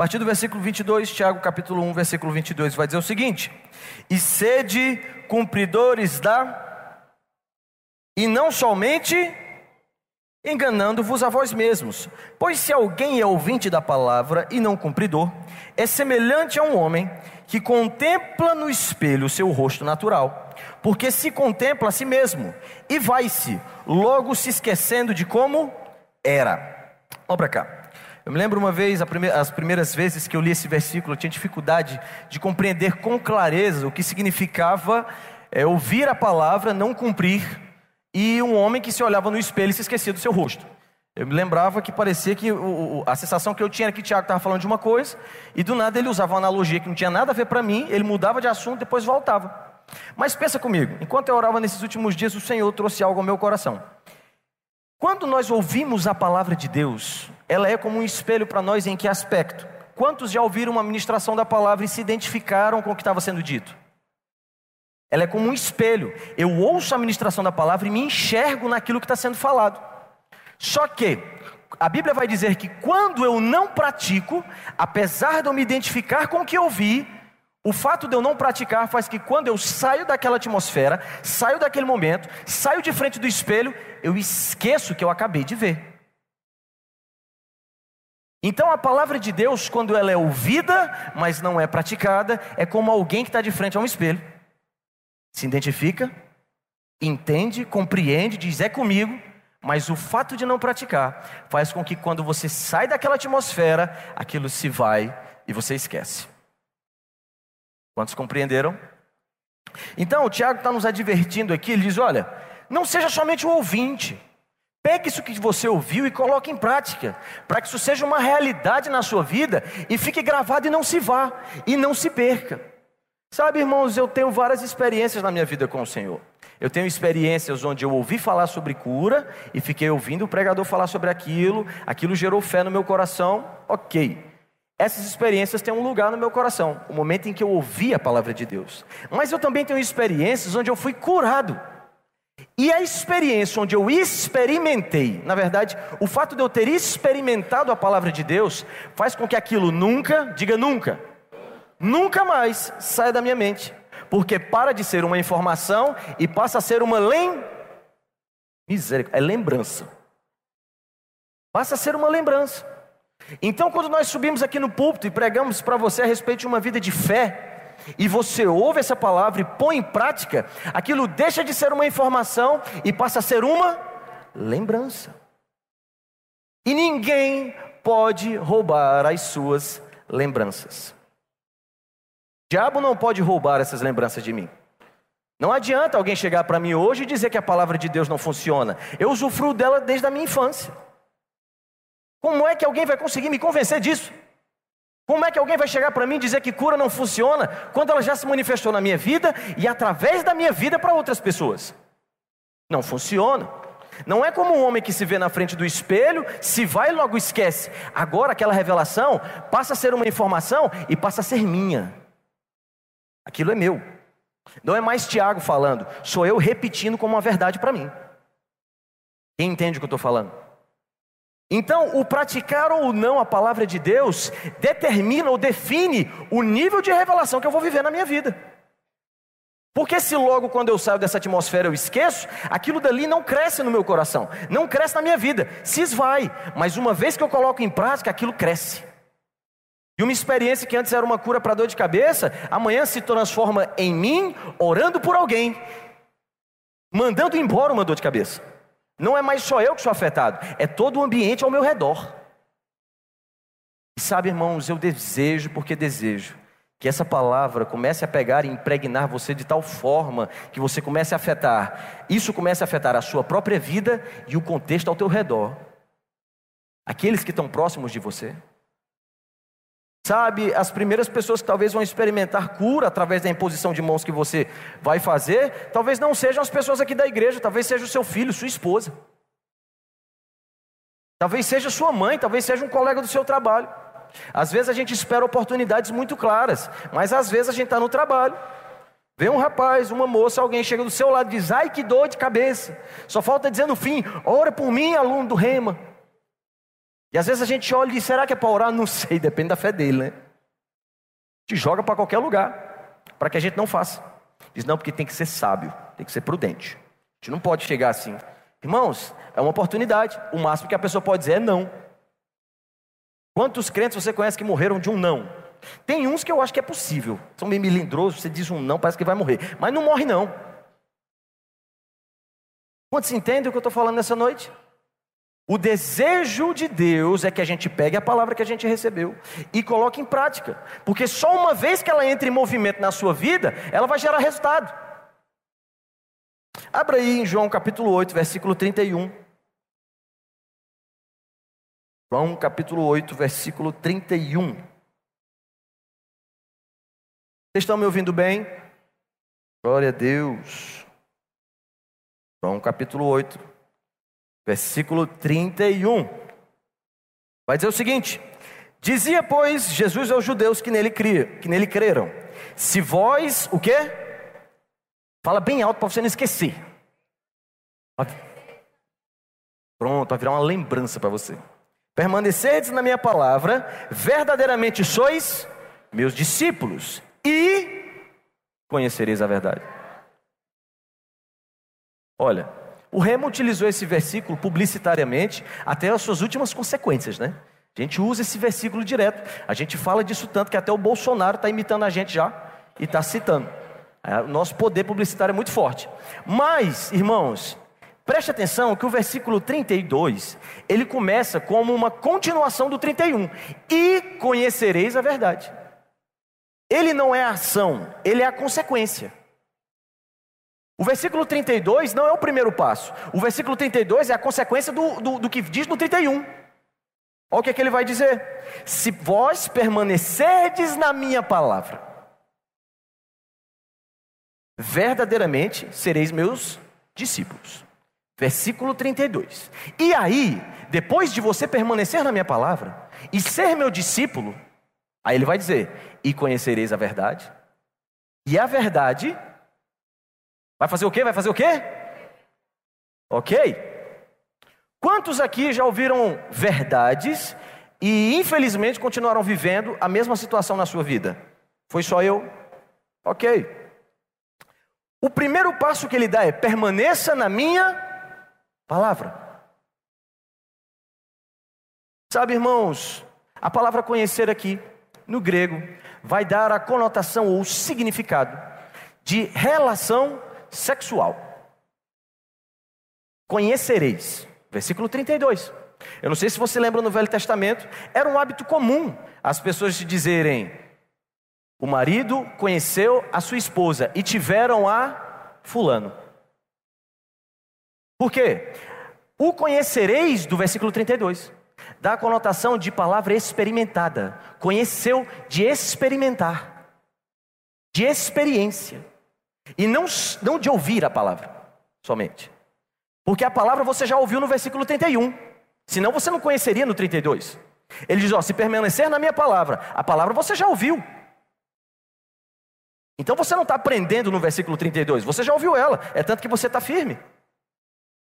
partir do versículo 22, Tiago capítulo 1, versículo 22, vai dizer o seguinte: E sede cumpridores da. E não somente enganando-vos a vós mesmos. Pois se alguém é ouvinte da palavra e não cumpridor, é semelhante a um homem que contempla no espelho o seu rosto natural, porque se contempla a si mesmo e vai-se, logo se esquecendo de como era. Olha para cá. Eu me lembro uma vez, as primeiras vezes que eu li esse versículo, eu tinha dificuldade de compreender com clareza o que significava é, ouvir a palavra, não cumprir e um homem que se olhava no espelho e se esquecia do seu rosto. Eu me lembrava que parecia que a sensação que eu tinha era que Tiago estava falando de uma coisa, e do nada ele usava uma analogia que não tinha nada a ver para mim, ele mudava de assunto, depois voltava. Mas pensa comigo, enquanto eu orava nesses últimos dias, o Senhor trouxe algo ao meu coração. Quando nós ouvimos a palavra de Deus, ela é como um espelho para nós em que aspecto? Quantos já ouviram uma ministração da palavra e se identificaram com o que estava sendo dito? Ela é como um espelho. Eu ouço a ministração da palavra e me enxergo naquilo que está sendo falado. Só que a Bíblia vai dizer que quando eu não pratico, apesar de eu me identificar com o que ouvi, o fato de eu não praticar faz que quando eu saio daquela atmosfera, saio daquele momento, saio de frente do espelho, eu esqueço que eu acabei de ver. Então a palavra de Deus, quando ela é ouvida, mas não é praticada, é como alguém que está de frente a um espelho se identifica, entende, compreende, diz é comigo, mas o fato de não praticar faz com que quando você sai daquela atmosfera, aquilo se vai e você esquece. Quantos compreenderam? Então, o Tiago está nos advertindo aqui, ele diz: olha, não seja somente um ouvinte, pegue isso que você ouviu e coloque em prática, para que isso seja uma realidade na sua vida e fique gravado e não se vá, e não se perca. Sabe, irmãos, eu tenho várias experiências na minha vida com o Senhor. Eu tenho experiências onde eu ouvi falar sobre cura e fiquei ouvindo o pregador falar sobre aquilo, aquilo gerou fé no meu coração, ok. Essas experiências têm um lugar no meu coração, o momento em que eu ouvi a palavra de Deus. Mas eu também tenho experiências onde eu fui curado. E a experiência onde eu experimentei, na verdade, o fato de eu ter experimentado a palavra de Deus, faz com que aquilo nunca, diga nunca, nunca mais saia da minha mente, porque para de ser uma informação e passa a ser uma lem... Misericórdia, é lembrança. Passa a ser uma lembrança. Então, quando nós subimos aqui no púlpito e pregamos para você a respeito de uma vida de fé, e você ouve essa palavra e põe em prática, aquilo deixa de ser uma informação e passa a ser uma lembrança. E ninguém pode roubar as suas lembranças diabo não pode roubar essas lembranças de mim. Não adianta alguém chegar para mim hoje e dizer que a palavra de Deus não funciona. Eu usufruo dela desde a minha infância. Como é que alguém vai conseguir me convencer disso? Como é que alguém vai chegar para mim e dizer que cura não funciona quando ela já se manifestou na minha vida e através da minha vida para outras pessoas? Não funciona. Não é como um homem que se vê na frente do espelho, se vai e logo esquece. Agora aquela revelação passa a ser uma informação e passa a ser minha. Aquilo é meu. Não é mais Tiago falando, sou eu repetindo como uma verdade para mim. Quem entende o que eu estou falando? Então, o praticar ou não a palavra de Deus determina ou define o nível de revelação que eu vou viver na minha vida. Porque se logo quando eu saio dessa atmosfera eu esqueço, aquilo dali não cresce no meu coração, não cresce na minha vida, se esvai, mas uma vez que eu coloco em prática, aquilo cresce. E uma experiência que antes era uma cura para dor de cabeça, amanhã se transforma em mim orando por alguém, mandando embora uma dor de cabeça. Não é mais só eu que sou afetado, é todo o ambiente ao meu redor. E sabe, irmãos, eu desejo, porque desejo, que essa palavra comece a pegar e impregnar você de tal forma que você comece a afetar, isso comece a afetar a sua própria vida e o contexto ao teu redor. Aqueles que estão próximos de você. Sabe, as primeiras pessoas que talvez vão experimentar cura através da imposição de mãos que você vai fazer, talvez não sejam as pessoas aqui da igreja, talvez seja o seu filho, sua esposa. Talvez seja sua mãe, talvez seja um colega do seu trabalho. Às vezes a gente espera oportunidades muito claras, mas às vezes a gente está no trabalho. Vem um rapaz, uma moça, alguém chega do seu lado e diz: Ai, que dor de cabeça. Só falta dizer no fim: Ora por mim, aluno do Rema. E às vezes a gente olha e diz: será que é para orar? Não sei, depende da fé dele, né? Te joga para qualquer lugar, para que a gente não faça. Diz: não, porque tem que ser sábio, tem que ser prudente. A gente não pode chegar assim. Irmãos, é uma oportunidade. O máximo que a pessoa pode dizer é não. Quantos crentes você conhece que morreram de um não? Tem uns que eu acho que é possível. São meio melindrosos, você diz um não, parece que vai morrer. Mas não morre não. Quantos entendem o que eu estou falando nessa noite? O desejo de Deus é que a gente pegue a palavra que a gente recebeu e coloque em prática. Porque só uma vez que ela entra em movimento na sua vida, ela vai gerar resultado. Abra aí em João capítulo 8, versículo 31. João capítulo 8, versículo 31. Vocês estão me ouvindo bem? Glória a Deus. João capítulo 8, versículo 31. Vai dizer o seguinte: Dizia, pois, Jesus aos judeus que nele, cria, que nele creram: Se vós, o quê? Fala bem alto para você não esquecer. Pronto, vai virar uma lembrança para você. Permanecerdes na minha palavra, verdadeiramente sois meus discípulos e conhecereis a verdade. Olha, o Remo utilizou esse versículo publicitariamente até as suas últimas consequências, né? A gente usa esse versículo direto. A gente fala disso tanto que até o Bolsonaro está imitando a gente já e está citando. É, o nosso poder publicitário é muito forte. Mas, irmãos, preste atenção que o versículo 32, ele começa como uma continuação do 31. E conhecereis a verdade. Ele não é a ação, ele é a consequência. O versículo 32 não é o primeiro passo. O versículo 32 é a consequência do, do, do que diz no 31. Olha o que, é que ele vai dizer: Se vós permanecerdes na minha palavra, verdadeiramente sereis meus discípulos. Versículo 32. E aí, depois de você permanecer na minha palavra e ser meu discípulo, aí ele vai dizer: E conhecereis a verdade, e a verdade vai fazer o quê? Vai fazer o quê? Ok? Quantos aqui já ouviram verdades e infelizmente continuaram vivendo a mesma situação na sua vida? Foi só eu? Ok. O primeiro passo que ele dá é: permaneça na minha palavra. Sabe, irmãos, a palavra conhecer aqui, no grego, vai dar a conotação ou significado de relação sexual. Conhecereis, versículo 32. Eu não sei se você lembra no Velho Testamento, era um hábito comum as pessoas te dizerem: o marido conheceu a sua esposa e tiveram a fulano. Por quê? O conhecereis do versículo 32 dá a conotação de palavra experimentada. Conheceu de experimentar, de experiência. E não, não de ouvir a palavra somente. Porque a palavra você já ouviu no versículo 31. Senão você não conheceria no 32. Ele diz: ó, se permanecer na minha palavra, a palavra você já ouviu. Então você não está aprendendo no versículo 32, você já ouviu ela, é tanto que você está firme.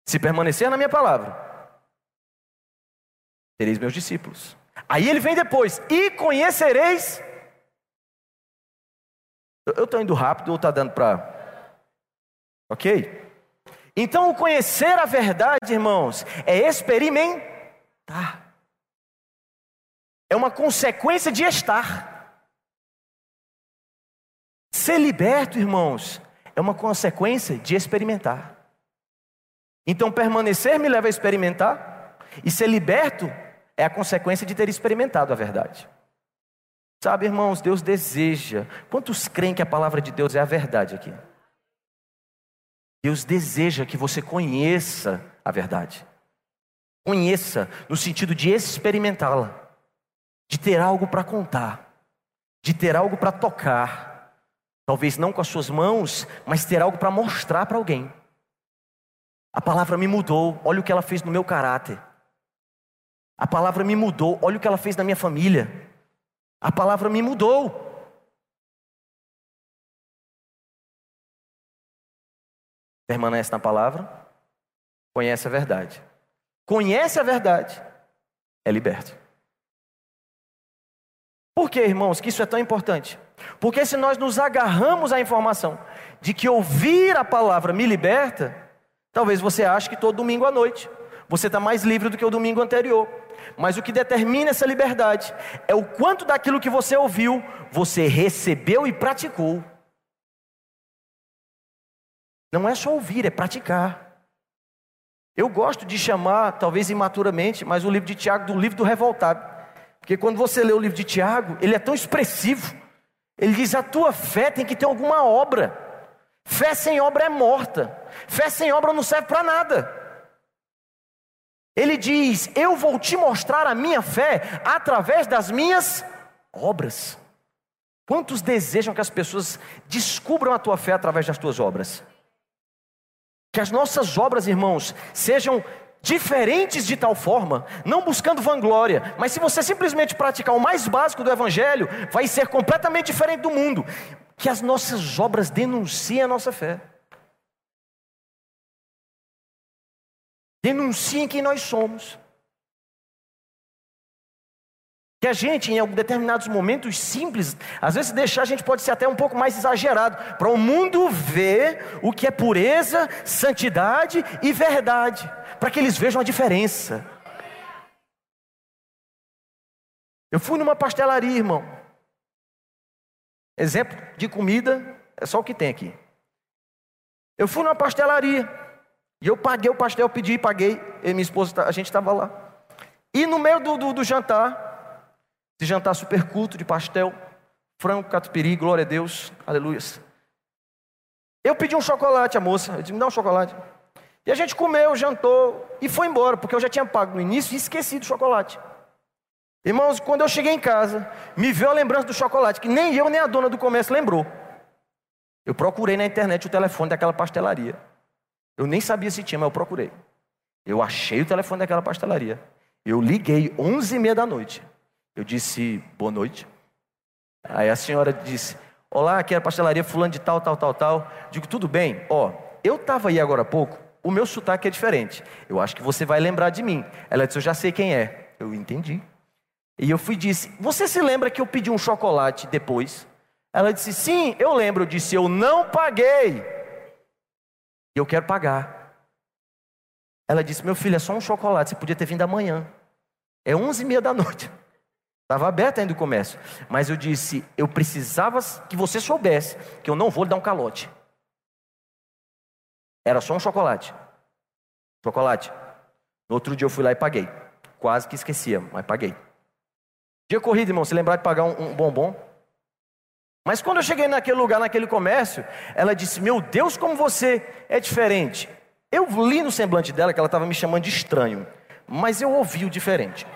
Se permanecer na minha palavra, sereis meus discípulos. Aí ele vem depois, e conhecereis. Eu estou indo rápido ou está dando para. Ok? Então o conhecer a verdade, irmãos, é experimentar. É uma consequência de estar. Ser liberto, irmãos, é uma consequência de experimentar. Então, permanecer me leva a experimentar, e ser liberto é a consequência de ter experimentado a verdade. Sabe, irmãos, Deus deseja. Quantos creem que a palavra de Deus é a verdade aqui? Deus deseja que você conheça a verdade. Conheça no sentido de experimentá-la, de ter algo para contar, de ter algo para tocar Talvez não com as suas mãos, mas ter algo para mostrar para alguém. A palavra me mudou, olha o que ela fez no meu caráter. A palavra me mudou, olha o que ela fez na minha família. A palavra me mudou. Permanece na palavra, conhece a verdade. Conhece a verdade, é liberto. Por que, irmãos, que isso é tão importante? Porque se nós nos agarramos à informação de que ouvir a palavra me liberta, talvez você ache que todo domingo à noite você está mais livre do que o domingo anterior. Mas o que determina essa liberdade é o quanto daquilo que você ouviu você recebeu e praticou. Não é só ouvir, é praticar. Eu gosto de chamar, talvez imaturamente, mas o livro de Tiago do livro do revoltado. Porque quando você lê o livro de Tiago, ele é tão expressivo. Ele diz: a tua fé tem que ter alguma obra. Fé sem obra é morta. Fé sem obra não serve para nada. Ele diz: Eu vou te mostrar a minha fé através das minhas obras. Quantos desejam que as pessoas descubram a tua fé através das tuas obras? Que as nossas obras, irmãos, sejam diferentes de tal forma, não buscando vanglória, mas se você simplesmente praticar o mais básico do Evangelho, vai ser completamente diferente do mundo. Que as nossas obras denunciem a nossa fé. Denunciem quem nós somos. Que a gente, em determinados momentos simples, às vezes deixar a gente pode ser até um pouco mais exagerado, para o mundo ver o que é pureza, santidade e verdade, para que eles vejam a diferença. Eu fui numa pastelaria, irmão. Exemplo de comida, é só o que tem aqui. Eu fui numa pastelaria. E eu paguei o pastel, pedi paguei. E minha esposa, a gente estava lá. E no meio do, do, do jantar, de jantar super culto de pastel, frango, catupiry, glória a Deus, aleluia. Eu pedi um chocolate, a moça, eu disse, me dá um chocolate. E a gente comeu, jantou e foi embora, porque eu já tinha pago no início e esqueci do chocolate. Irmãos, quando eu cheguei em casa, me veio a lembrança do chocolate, que nem eu nem a dona do comércio lembrou. Eu procurei na internet o telefone daquela pastelaria. Eu nem sabia se tinha, mas eu procurei. Eu achei o telefone daquela pastelaria. Eu liguei 11 e meia da noite. Eu disse, boa noite. Aí a senhora disse, olá, aqui é a pastelaria fulano de tal, tal, tal, tal. Digo, tudo bem? Ó, eu estava aí agora há pouco, o meu sotaque é diferente. Eu acho que você vai lembrar de mim. Ela disse, eu já sei quem é. Eu entendi. E eu fui e disse, você se lembra que eu pedi um chocolate depois? Ela disse, sim, eu lembro. Eu disse, eu não paguei. E eu quero pagar. Ela disse: Meu filho, é só um chocolate, você podia ter vindo amanhã. É onze e meia da noite. Estava aberto ainda o comércio. Mas eu disse: Eu precisava que você soubesse que eu não vou lhe dar um calote. Era só um chocolate. Chocolate. No outro dia eu fui lá e paguei. Quase que esquecia, mas paguei. Dia corrido, irmão, se lembrar de pagar um, um bombom, mas quando eu cheguei naquele lugar, naquele comércio, ela disse: Meu Deus, como você é diferente. Eu li no semblante dela que ela estava me chamando de estranho, mas eu ouvi o diferente.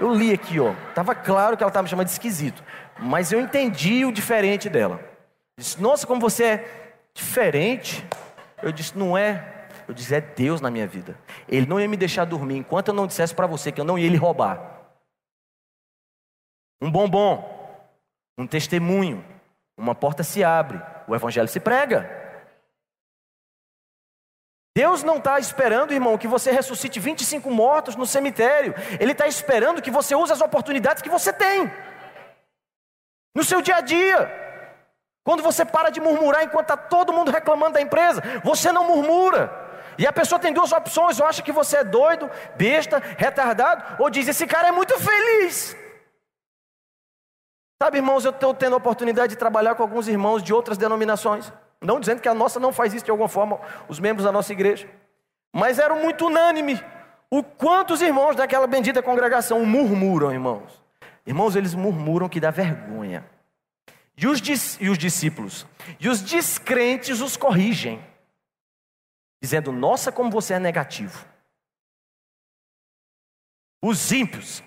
Eu li aqui, ó, estava claro que ela estava me chamando de esquisito, mas eu entendi o diferente dela. Disse: Nossa, como você é diferente. Eu disse: Não é. Eu disse: É Deus na minha vida. Ele não ia me deixar dormir enquanto eu não dissesse para você que eu não ia lhe roubar. Um bombom, um testemunho, uma porta se abre, o evangelho se prega. Deus não está esperando, irmão, que você ressuscite 25 mortos no cemitério. Ele está esperando que você use as oportunidades que você tem. No seu dia a dia. Quando você para de murmurar enquanto está todo mundo reclamando da empresa, você não murmura. E a pessoa tem duas opções: ou acha que você é doido, besta, retardado, ou diz: esse cara é muito feliz. Sabe, irmãos, eu estou tendo a oportunidade de trabalhar com alguns irmãos de outras denominações. Não dizendo que a nossa não faz isso de alguma forma, os membros da nossa igreja. Mas era muito unânime o quanto os irmãos daquela bendita congregação murmuram, irmãos. Irmãos, eles murmuram que dá vergonha. E os, e os discípulos, e os descrentes os corrigem, dizendo: Nossa, como você é negativo. Os ímpios,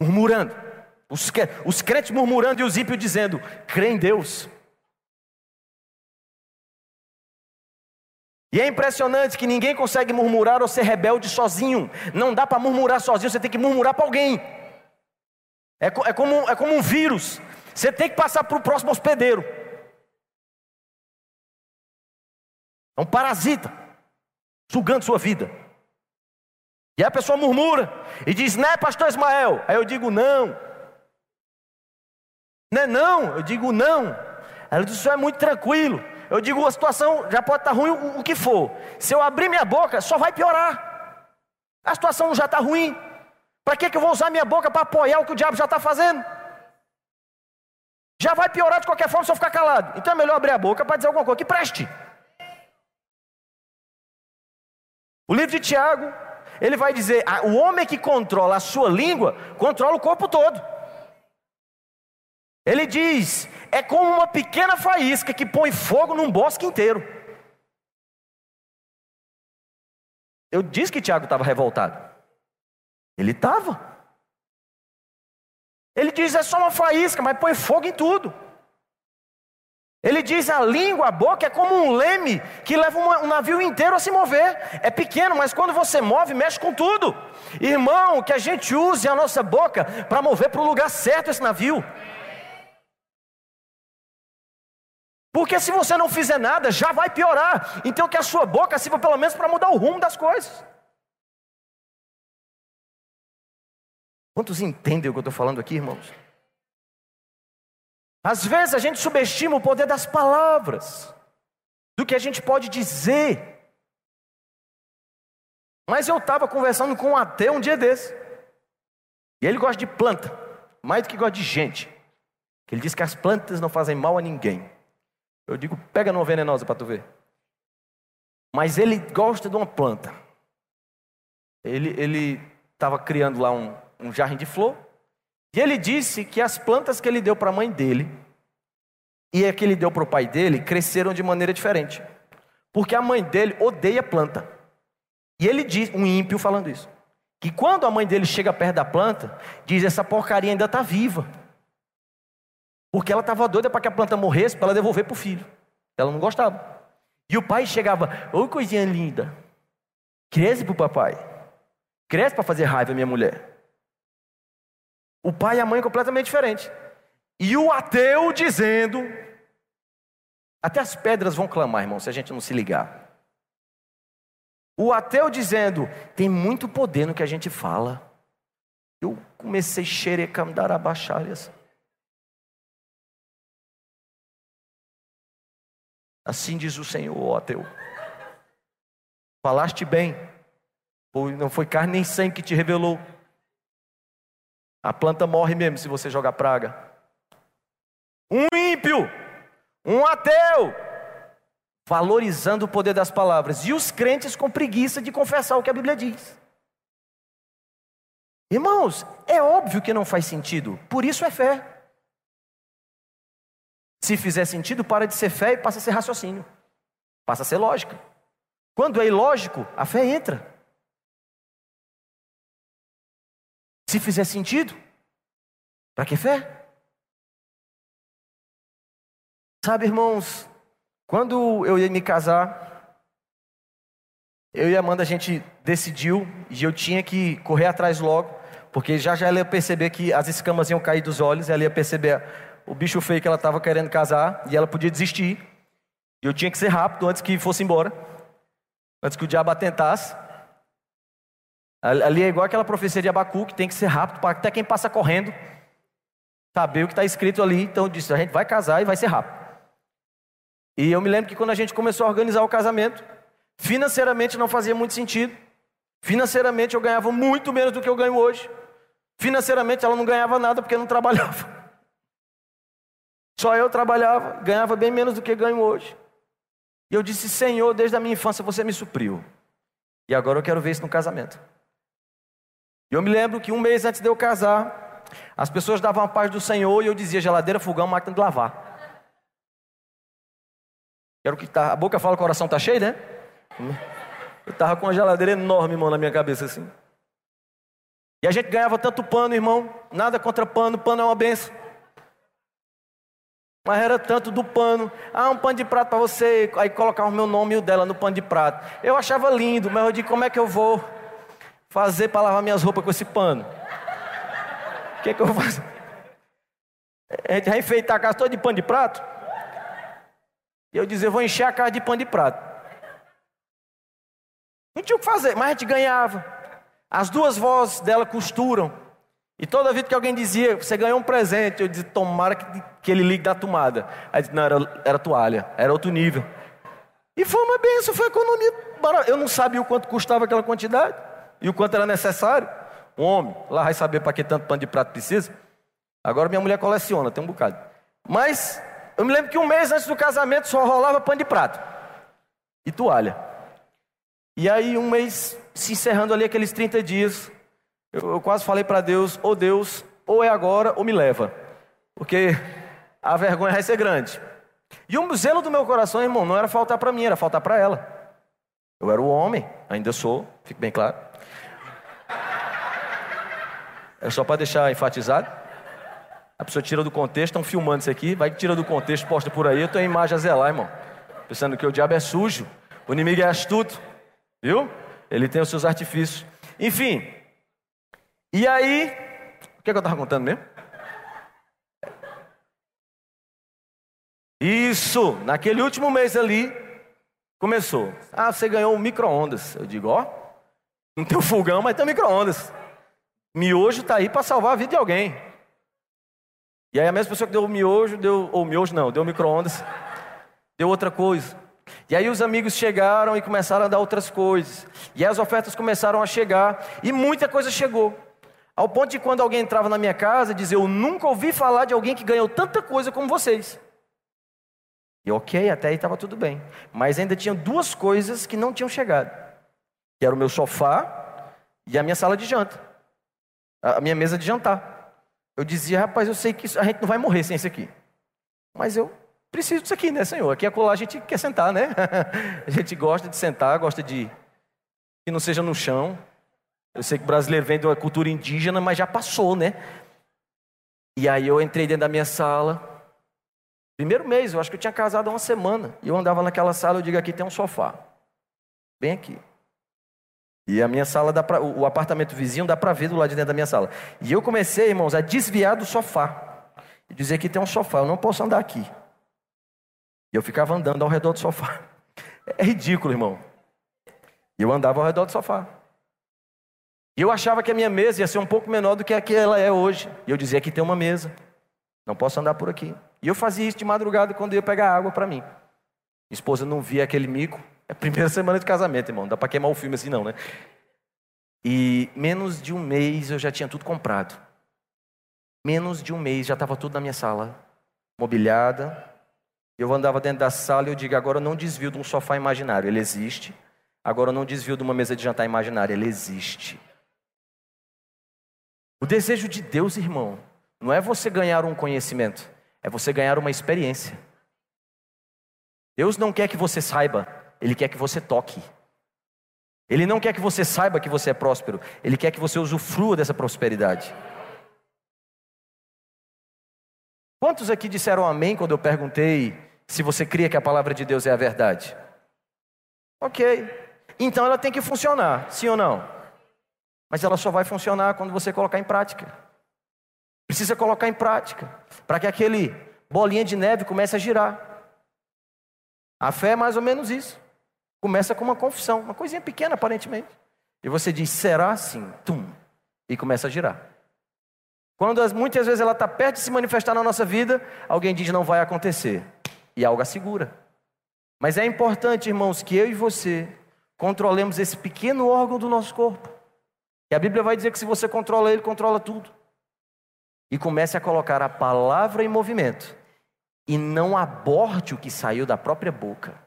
murmurando. Os, os crentes murmurando e os ímpios dizendo: crê em Deus. E é impressionante que ninguém consegue murmurar ou ser rebelde sozinho. Não dá para murmurar sozinho, você tem que murmurar para alguém. É, é, como, é como um vírus. Você tem que passar para o próximo hospedeiro. É um parasita, sugando sua vida. E a pessoa murmura e diz, né, pastor Ismael? Aí eu digo, não. Não é não, eu digo não. Ela diz, isso é muito tranquilo. Eu digo, a situação já pode estar ruim o, que for. Se eu abrir minha boca, só vai piorar. A situação já está ruim. Para que, que eu vou usar minha boca para apoiar o que o diabo já está fazendo? Já vai piorar de qualquer forma se eu ficar calado. Então é melhor abrir a boca para dizer alguma coisa que preste. O livro de Tiago, ele vai dizer: o homem que controla a sua língua, controla o corpo todo. Ele diz: é como uma pequena faísca que põe fogo num bosque inteiro. Eu disse que Tiago estava revoltado. Ele estava. Ele diz: é só uma faísca, mas põe fogo em tudo. Ele diz: a língua, a boca é como um leme que leva um navio inteiro a se mover. É pequeno, mas quando você move, mexe com tudo. Irmão, que a gente use a nossa boca para mover para o lugar certo esse navio. Porque se você não fizer nada, já vai piorar. Então que a sua boca sirva pelo menos para mudar o rumo das coisas. Quantos entendem o que eu estou falando aqui, irmãos? Às vezes a gente subestima o poder das palavras, do que a gente pode dizer. Mas eu estava conversando com um ateu um dia desse, e ele gosta de planta, mais do que gosta de gente. Ele diz que as plantas não fazem mal a ninguém. Eu digo, pega numa venenosa para tu ver. Mas ele gosta de uma planta. Ele estava criando lá um, um jardim de flor. E ele disse que as plantas que ele deu para a mãe dele e a que ele deu para o pai dele cresceram de maneira diferente. Porque a mãe dele odeia planta. E ele diz, um ímpio falando isso, que quando a mãe dele chega perto da planta, diz: essa porcaria ainda está viva. Porque ela estava doida para que a planta morresse, para ela devolver para o filho. Ela não gostava. E o pai chegava: Ô coisinha linda, cresce para o papai. Cresce para fazer raiva, minha mulher. O pai e a mãe completamente diferentes. E o ateu dizendo: até as pedras vão clamar, irmão, se a gente não se ligar. O ateu dizendo: tem muito poder no que a gente fala. Eu comecei a xerecandar Assim diz o Senhor, ó ateu. Falaste bem, não foi carne nem sangue que te revelou. A planta morre mesmo se você jogar praga. Um ímpio, um ateu, valorizando o poder das palavras. E os crentes com preguiça de confessar o que a Bíblia diz. Irmãos, é óbvio que não faz sentido, por isso é fé. Se fizer sentido, para de ser fé e passa a ser raciocínio, passa a ser lógica. Quando é ilógico, a fé entra. Se fizer sentido, para que fé? Sabe, irmãos, quando eu ia me casar, eu e a Amanda a gente decidiu e eu tinha que correr atrás logo, porque já já ela ia perceber que as escamas iam cair dos olhos, ela ia perceber o bicho feio que ela estava querendo casar e ela podia desistir. E eu tinha que ser rápido antes que fosse embora, antes que o diabo atentasse. Ali é igual aquela profecia de Abacu, que tem que ser rápido, para até quem passa correndo saber o que está escrito ali. Então disse, a gente vai casar e vai ser rápido. E eu me lembro que quando a gente começou a organizar o casamento, financeiramente não fazia muito sentido. Financeiramente eu ganhava muito menos do que eu ganho hoje. Financeiramente ela não ganhava nada porque não trabalhava. Só eu trabalhava, ganhava bem menos do que ganho hoje. E eu disse, Senhor, desde a minha infância você me supriu. E agora eu quero ver isso no casamento. E eu me lembro que um mês antes de eu casar, as pessoas davam a paz do Senhor e eu dizia geladeira, fogão, máquina de lavar. Quero que tá, a boca fala, o coração está cheio, né? Eu estava com uma geladeira enorme, irmão, na minha cabeça assim. E a gente ganhava tanto pano, irmão. Nada contra pano, pano é uma benção. Mas era tanto do pano. Ah, um pano de prato para você. Aí colocava o meu nome e o dela no pano de prato. Eu achava lindo, mas eu digo, como é que eu vou fazer para lavar minhas roupas com esse pano? O que, é que eu vou fazer? A gente vai enfeitar a casa toda de pano de prato? E eu dizia, eu vou encher a casa de pano de prato. Não tinha o que fazer, mas a gente ganhava. As duas vozes dela costuram. E toda vez que alguém dizia, você ganhou um presente, eu dizia, tomara que, que ele ligue da tomada. Aí disse, não, era, era toalha, era outro nível. E foi uma benção, foi economia. Eu não sabia o quanto custava aquela quantidade e o quanto era necessário. Um homem, lá vai saber para que tanto pano de prato precisa. Agora minha mulher coleciona, tem um bocado. Mas eu me lembro que um mês antes do casamento só rolava pano de prato e toalha. E aí, um mês se encerrando ali aqueles 30 dias, eu, eu quase falei para Deus: Ô oh Deus, ou é agora ou me leva, porque a vergonha vai ser grande. E o zelo do meu coração, irmão, não era faltar para mim, era faltar para ela. Eu era o homem, ainda sou, fique bem claro. É só para deixar enfatizado. A pessoa tira do contexto, estão filmando isso aqui, vai que tira do contexto, posta por aí, eu tenho a imagem a zelar, irmão. Pensando que o diabo é sujo, o inimigo é astuto, viu? Ele tem os seus artifícios. Enfim, e aí, o que, é que eu estava contando mesmo? Isso, naquele último mês ali, começou. Ah, você ganhou um micro-ondas. Eu digo, ó, não tem um fogão, mas tem um micro-ondas. Miojo está aí para salvar a vida de alguém. E aí a mesma pessoa que deu o miojo, deu, ou miojo não, deu micro-ondas, deu outra coisa. E aí os amigos chegaram e começaram a dar outras coisas. E aí as ofertas começaram a chegar, e muita coisa chegou. Ao ponto de quando alguém entrava na minha casa, dizer, eu nunca ouvi falar de alguém que ganhou tanta coisa como vocês. E ok, até aí estava tudo bem. Mas ainda tinha duas coisas que não tinham chegado. Que era o meu sofá e a minha sala de janta a minha mesa de jantar. Eu dizia, rapaz, eu sei que a gente não vai morrer sem isso aqui. Mas eu preciso disso aqui, né, Senhor? Aqui acolá a gente quer sentar, né? a gente gosta de sentar, gosta de que não seja no chão. Eu sei que o brasileiro vem de uma cultura indígena, mas já passou, né? E aí eu entrei dentro da minha sala. Primeiro mês, eu acho que eu tinha casado há uma semana. E eu andava naquela sala, eu digo, aqui tem um sofá. Bem aqui. E a minha sala dá pra, o apartamento vizinho dá para ver do lado de dentro da minha sala. E eu comecei, irmãos, a desviar do sofá. E dizer que tem um sofá, eu não posso andar aqui. E eu ficava andando ao redor do sofá. É ridículo, irmão. E eu andava ao redor do sofá. E eu achava que a minha mesa ia ser um pouco menor do que a que ela é hoje. E eu dizia que tem uma mesa. Não posso andar por aqui. E eu fazia isso de madrugada quando ia pegar água para mim. Minha esposa não via aquele mico. É a primeira semana de casamento, irmão. Não dá para queimar o filme assim, não, né? E menos de um mês eu já tinha tudo comprado. Menos de um mês já estava tudo na minha sala, mobiliada. Eu andava dentro da sala e eu digo: agora eu não desvio de um sofá imaginário, ele existe. Agora eu não desvio de uma mesa de jantar imaginária, ele existe. O desejo de Deus, irmão, não é você ganhar um conhecimento, é você ganhar uma experiência. Deus não quer que você saiba, ele quer que você toque. Ele não quer que você saiba que você é próspero, ele quer que você usufrua dessa prosperidade. Quantos aqui disseram amém quando eu perguntei se você cria que a palavra de Deus é a verdade? Ok. Então ela tem que funcionar, sim ou não? Mas ela só vai funcionar quando você colocar em prática. Precisa colocar em prática, para que aquele bolinha de neve comece a girar. A fé é mais ou menos isso. Começa com uma confissão, uma coisinha pequena aparentemente. E você diz, será assim? Tum. E começa a girar. Quando muitas vezes ela está perto de se manifestar na nossa vida, alguém diz, não vai acontecer. E algo assegura. Mas é importante, irmãos, que eu e você controlemos esse pequeno órgão do nosso corpo. E a Bíblia vai dizer que se você controla ele, controla tudo. E comece a colocar a palavra em movimento. E não aborte o que saiu da própria boca.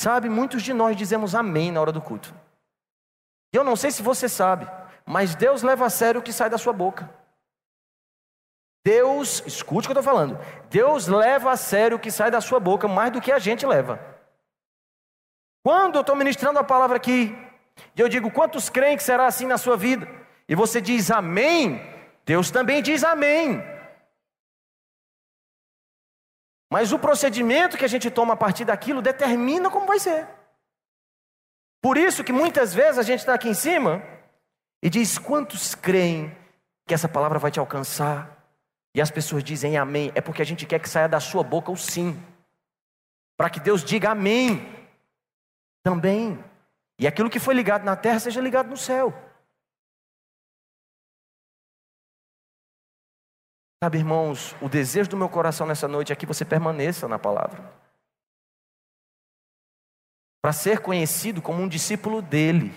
Sabe, muitos de nós dizemos amém na hora do culto. Eu não sei se você sabe, mas Deus leva a sério o que sai da sua boca. Deus, escute o que eu estou falando. Deus leva a sério o que sai da sua boca mais do que a gente leva. Quando eu estou ministrando a palavra aqui, e eu digo, quantos creem que será assim na sua vida? E você diz amém, Deus também diz amém. Mas o procedimento que a gente toma a partir daquilo determina como vai ser. Por isso que muitas vezes a gente está aqui em cima e diz: quantos creem que essa palavra vai te alcançar? E as pessoas dizem amém. É porque a gente quer que saia da sua boca o sim. Para que Deus diga amém. Também. E aquilo que foi ligado na terra seja ligado no céu. Sabe, irmãos, o desejo do meu coração nessa noite é que você permaneça na palavra. Para ser conhecido como um discípulo dele.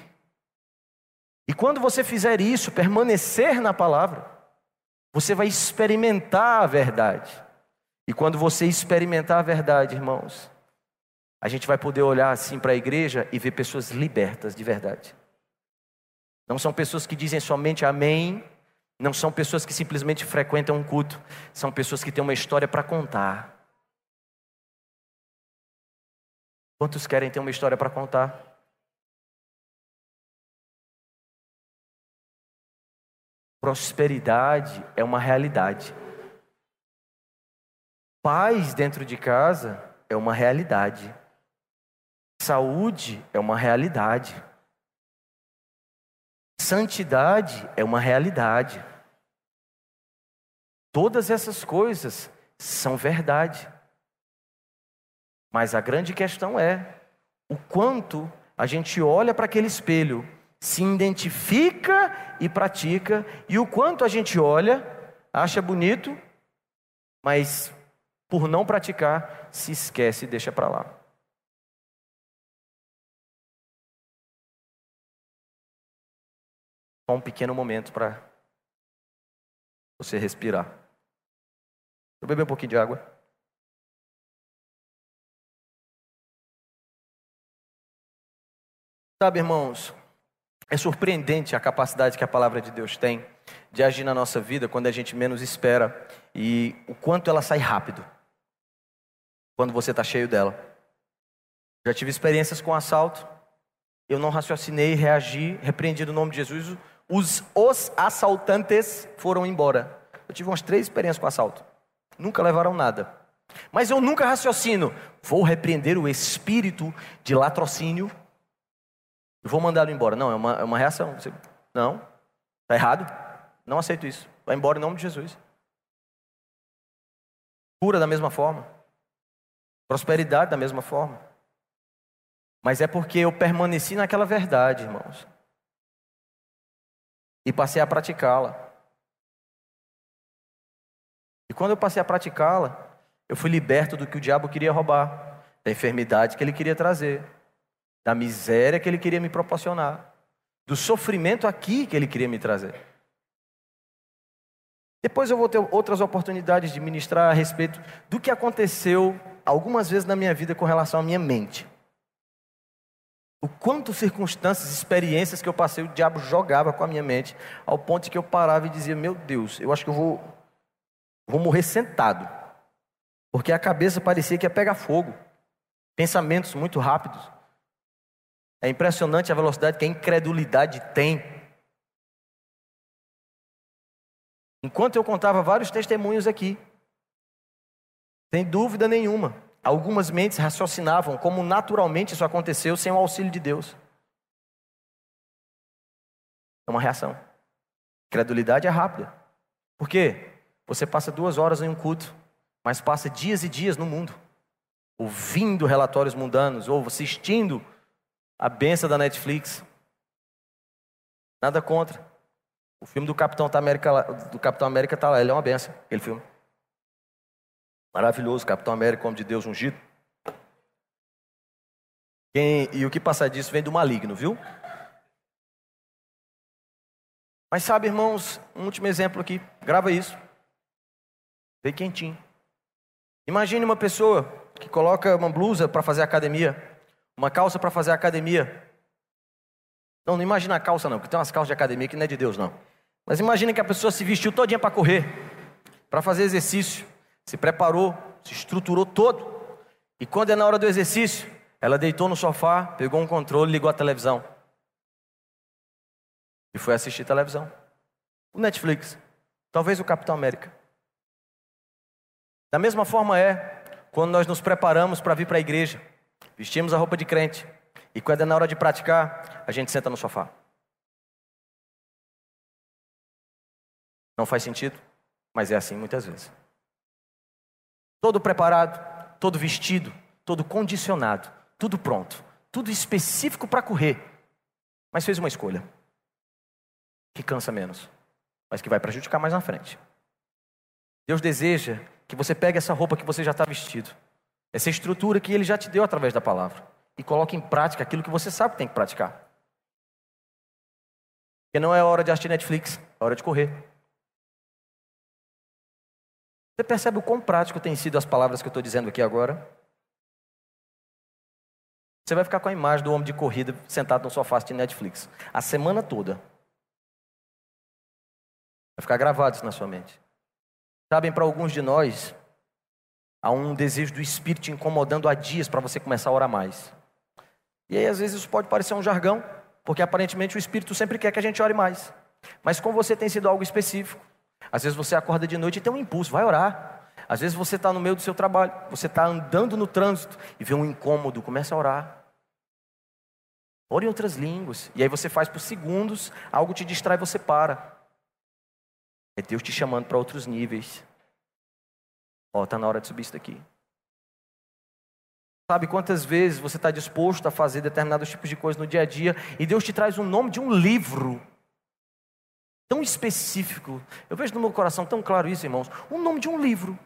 E quando você fizer isso, permanecer na palavra, você vai experimentar a verdade. E quando você experimentar a verdade, irmãos, a gente vai poder olhar assim para a igreja e ver pessoas libertas de verdade. Não são pessoas que dizem somente amém, não são pessoas que simplesmente frequentam um culto, são pessoas que têm uma história para contar. Quantos querem ter uma história para contar? Prosperidade é uma realidade. Paz dentro de casa é uma realidade. Saúde é uma realidade. Santidade é uma realidade. Todas essas coisas são verdade. Mas a grande questão é o quanto a gente olha para aquele espelho, se identifica e pratica, e o quanto a gente olha, acha bonito, mas por não praticar, se esquece e deixa para lá. Só um pequeno momento para você respirar. Vou beber um pouquinho de água. Sabe, irmãos, é surpreendente a capacidade que a palavra de Deus tem de agir na nossa vida quando a gente menos espera e o quanto ela sai rápido quando você está cheio dela. Já tive experiências com assalto, eu não raciocinei, reagi, repreendi no nome de Jesus, os, os assaltantes foram embora. Eu tive umas três experiências com assalto. Nunca levaram nada. Mas eu nunca raciocino. Vou repreender o espírito de latrocínio. Vou mandá-lo embora. Não, é uma, é uma reação. Você, não, está errado. Não aceito isso. Vai embora em nome de Jesus. Cura da mesma forma. Prosperidade da mesma forma. Mas é porque eu permaneci naquela verdade, irmãos e passei a praticá-la. E quando eu passei a praticá-la, eu fui liberto do que o diabo queria roubar, da enfermidade que ele queria trazer, da miséria que ele queria me proporcionar, do sofrimento aqui que ele queria me trazer. Depois eu vou ter outras oportunidades de ministrar a respeito do que aconteceu algumas vezes na minha vida com relação à minha mente. O quanto circunstâncias, experiências que eu passei, o diabo jogava com a minha mente, ao ponto de que eu parava e dizia: Meu Deus, eu acho que eu vou, vou morrer sentado. Porque a cabeça parecia que ia pegar fogo. Pensamentos muito rápidos. É impressionante a velocidade que a incredulidade tem. Enquanto eu contava vários testemunhos aqui, sem dúvida nenhuma, Algumas mentes raciocinavam como naturalmente isso aconteceu sem o auxílio de Deus. É uma reação. Credulidade é rápida. Por quê? Você passa duas horas em um culto, mas passa dias e dias no mundo, ouvindo relatórios mundanos, ou assistindo a benção da Netflix. Nada contra. O filme do Capitão América, do Capitão América tá lá, ele é uma benção, aquele filme. Maravilhoso, Capitão América, homem de Deus ungido. Quem, e o que passa disso vem do maligno, viu? Mas sabe, irmãos, um último exemplo aqui, grava isso. Bem quentinho. Imagine uma pessoa que coloca uma blusa para fazer academia, uma calça para fazer academia. Não, não imagina a calça não, porque tem umas calças de academia que não é de Deus não. Mas imagine que a pessoa se vestiu todinha para correr, para fazer exercício se preparou, se estruturou todo. E quando é na hora do exercício, ela deitou no sofá, pegou um controle, ligou a televisão. E foi assistir televisão. O Netflix, talvez o Capitão América. Da mesma forma é quando nós nos preparamos para vir para a igreja, vestimos a roupa de crente, e quando é na hora de praticar, a gente senta no sofá. Não faz sentido, mas é assim muitas vezes todo preparado, todo vestido, todo condicionado, tudo pronto, tudo específico para correr. mas fez uma escolha que cansa menos, mas que vai prejudicar mais na frente. Deus deseja que você pegue essa roupa que você já está vestido, essa estrutura que Ele já te deu através da palavra, e coloque em prática aquilo que você sabe que tem que praticar. Porque não é hora de assistir Netflix, é hora de correr. Você percebe o quão prático tem sido as palavras que eu estou dizendo aqui agora? Você vai ficar com a imagem do homem de corrida sentado no sofá de Netflix a semana toda. Vai ficar gravado isso na sua mente. Sabem, para alguns de nós, há um desejo do Espírito incomodando há dias para você começar a orar mais. E aí, às vezes, isso pode parecer um jargão, porque aparentemente o Espírito sempre quer que a gente ore mais. Mas com você tem sido algo específico. Às vezes você acorda de noite e tem um impulso, vai orar. Às vezes você está no meio do seu trabalho, você está andando no trânsito e vê um incômodo, começa a orar. Ore em outras línguas. E aí você faz por segundos, algo te distrai, você para. É Deus te chamando para outros níveis. Ó, está na hora de subir isso daqui. Sabe quantas vezes você está disposto a fazer determinados tipos de coisas no dia a dia e Deus te traz o nome de um livro tão específico. Eu vejo no meu coração tão claro isso, irmãos. O nome de um livro.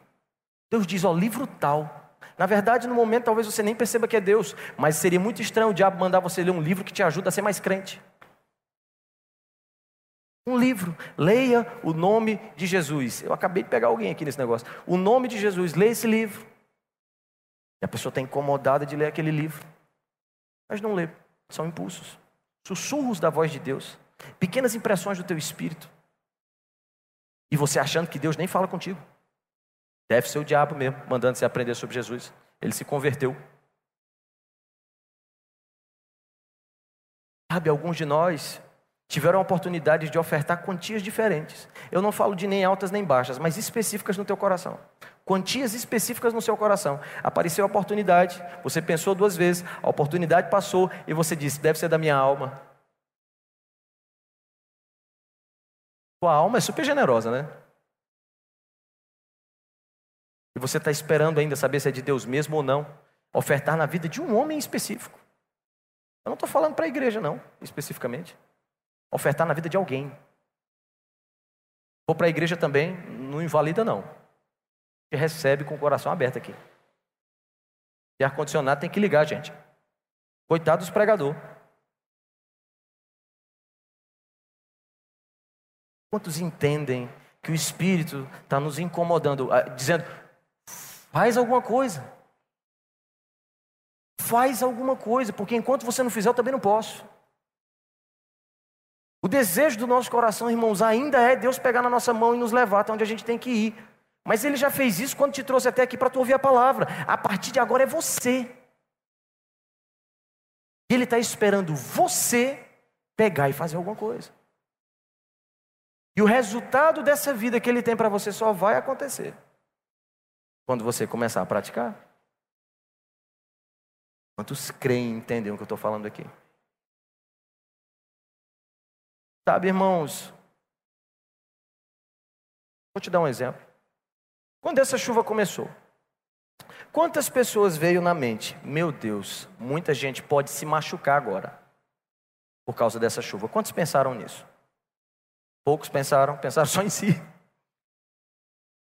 Deus diz, ó, livro tal. Na verdade, no momento talvez você nem perceba que é Deus, mas seria muito estranho o diabo mandar você ler um livro que te ajuda a ser mais crente. Um livro, leia o nome de Jesus. Eu acabei de pegar alguém aqui nesse negócio. O nome de Jesus, leia esse livro. E a pessoa está incomodada de ler aquele livro, mas não lê, são impulsos, sussurros da voz de Deus, pequenas impressões do teu espírito. E você achando que Deus nem fala contigo. Deve ser o diabo mesmo, mandando você aprender sobre Jesus. Ele se converteu. Sabe, alguns de nós tiveram a oportunidade de ofertar quantias diferentes. Eu não falo de nem altas nem baixas, mas específicas no teu coração. Quantias específicas no seu coração. Apareceu a oportunidade, você pensou duas vezes, a oportunidade passou e você disse: deve ser da minha alma. Tua alma é super generosa, né? E você está esperando ainda saber se é de Deus mesmo ou não, ofertar na vida de um homem específico. Eu não estou falando para a igreja, não, especificamente. Ofertar na vida de alguém. Ou para a igreja também, não invalida, não. Que recebe com o coração aberto aqui. E ar-condicionado tem que ligar, gente. Coitado dos pregadores. Quantos entendem que o Espírito está nos incomodando, ah, dizendo: Faz alguma coisa. Faz alguma coisa, porque enquanto você não fizer, eu também não posso. O desejo do nosso coração, irmãos, ainda é Deus pegar na nossa mão e nos levar até onde a gente tem que ir. Mas Ele já fez isso quando te trouxe até aqui para tu ouvir a palavra. A partir de agora é você. E Ele está esperando você pegar e fazer alguma coisa. E o resultado dessa vida que Ele tem para você só vai acontecer quando você começar a praticar. Quantos creem entendem o que eu estou falando aqui? Sabe, irmãos, vou te dar um exemplo. Quando essa chuva começou, quantas pessoas veio na mente? Meu Deus, muita gente pode se machucar agora por causa dessa chuva. Quantos pensaram nisso? Poucos pensaram, pensaram só em si.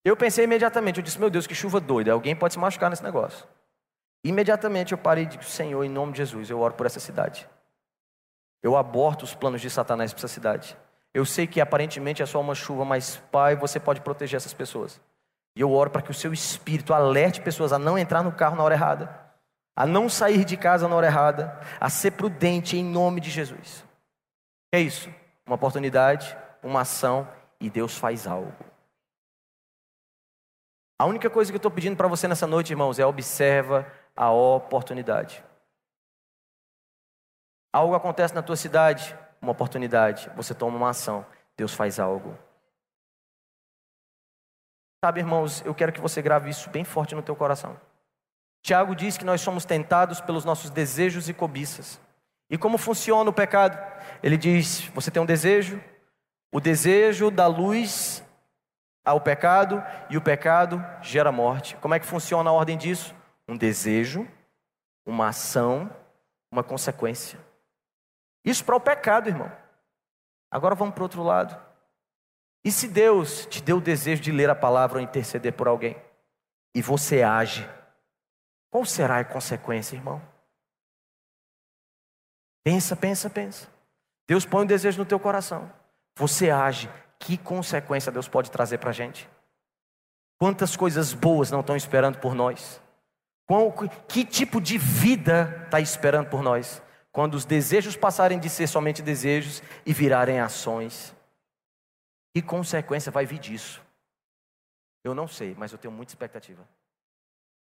Eu pensei imediatamente, eu disse, meu Deus, que chuva doida, alguém pode se machucar nesse negócio. Imediatamente eu parei e disse, Senhor, em nome de Jesus, eu oro por essa cidade. Eu aborto os planos de Satanás para essa cidade. Eu sei que aparentemente é só uma chuva, mas Pai, você pode proteger essas pessoas. E eu oro para que o seu espírito alerte pessoas a não entrar no carro na hora errada, a não sair de casa na hora errada, a ser prudente em nome de Jesus. É isso. Uma oportunidade, uma ação e Deus faz algo. A única coisa que eu estou pedindo para você nessa noite, irmãos, é observa a oportunidade. Algo acontece na tua cidade, uma oportunidade, você toma uma ação, Deus faz algo. Sabe, irmãos, eu quero que você grave isso bem forte no teu coração. Tiago diz que nós somos tentados pelos nossos desejos e cobiças. E como funciona o pecado? Ele diz: você tem um desejo, o desejo da luz ao pecado e o pecado gera morte. Como é que funciona a ordem disso? Um desejo, uma ação, uma consequência. Isso para o pecado, irmão. Agora vamos para o outro lado. E se Deus te deu o desejo de ler a palavra ou interceder por alguém, e você age, qual será a consequência, irmão? Pensa, pensa, pensa. Deus põe um desejo no teu coração. Você age. Que consequência Deus pode trazer para a gente? Quantas coisas boas não estão esperando por nós? Qual, que tipo de vida está esperando por nós? Quando os desejos passarem de ser somente desejos e virarem ações. Que consequência vai vir disso? Eu não sei, mas eu tenho muita expectativa.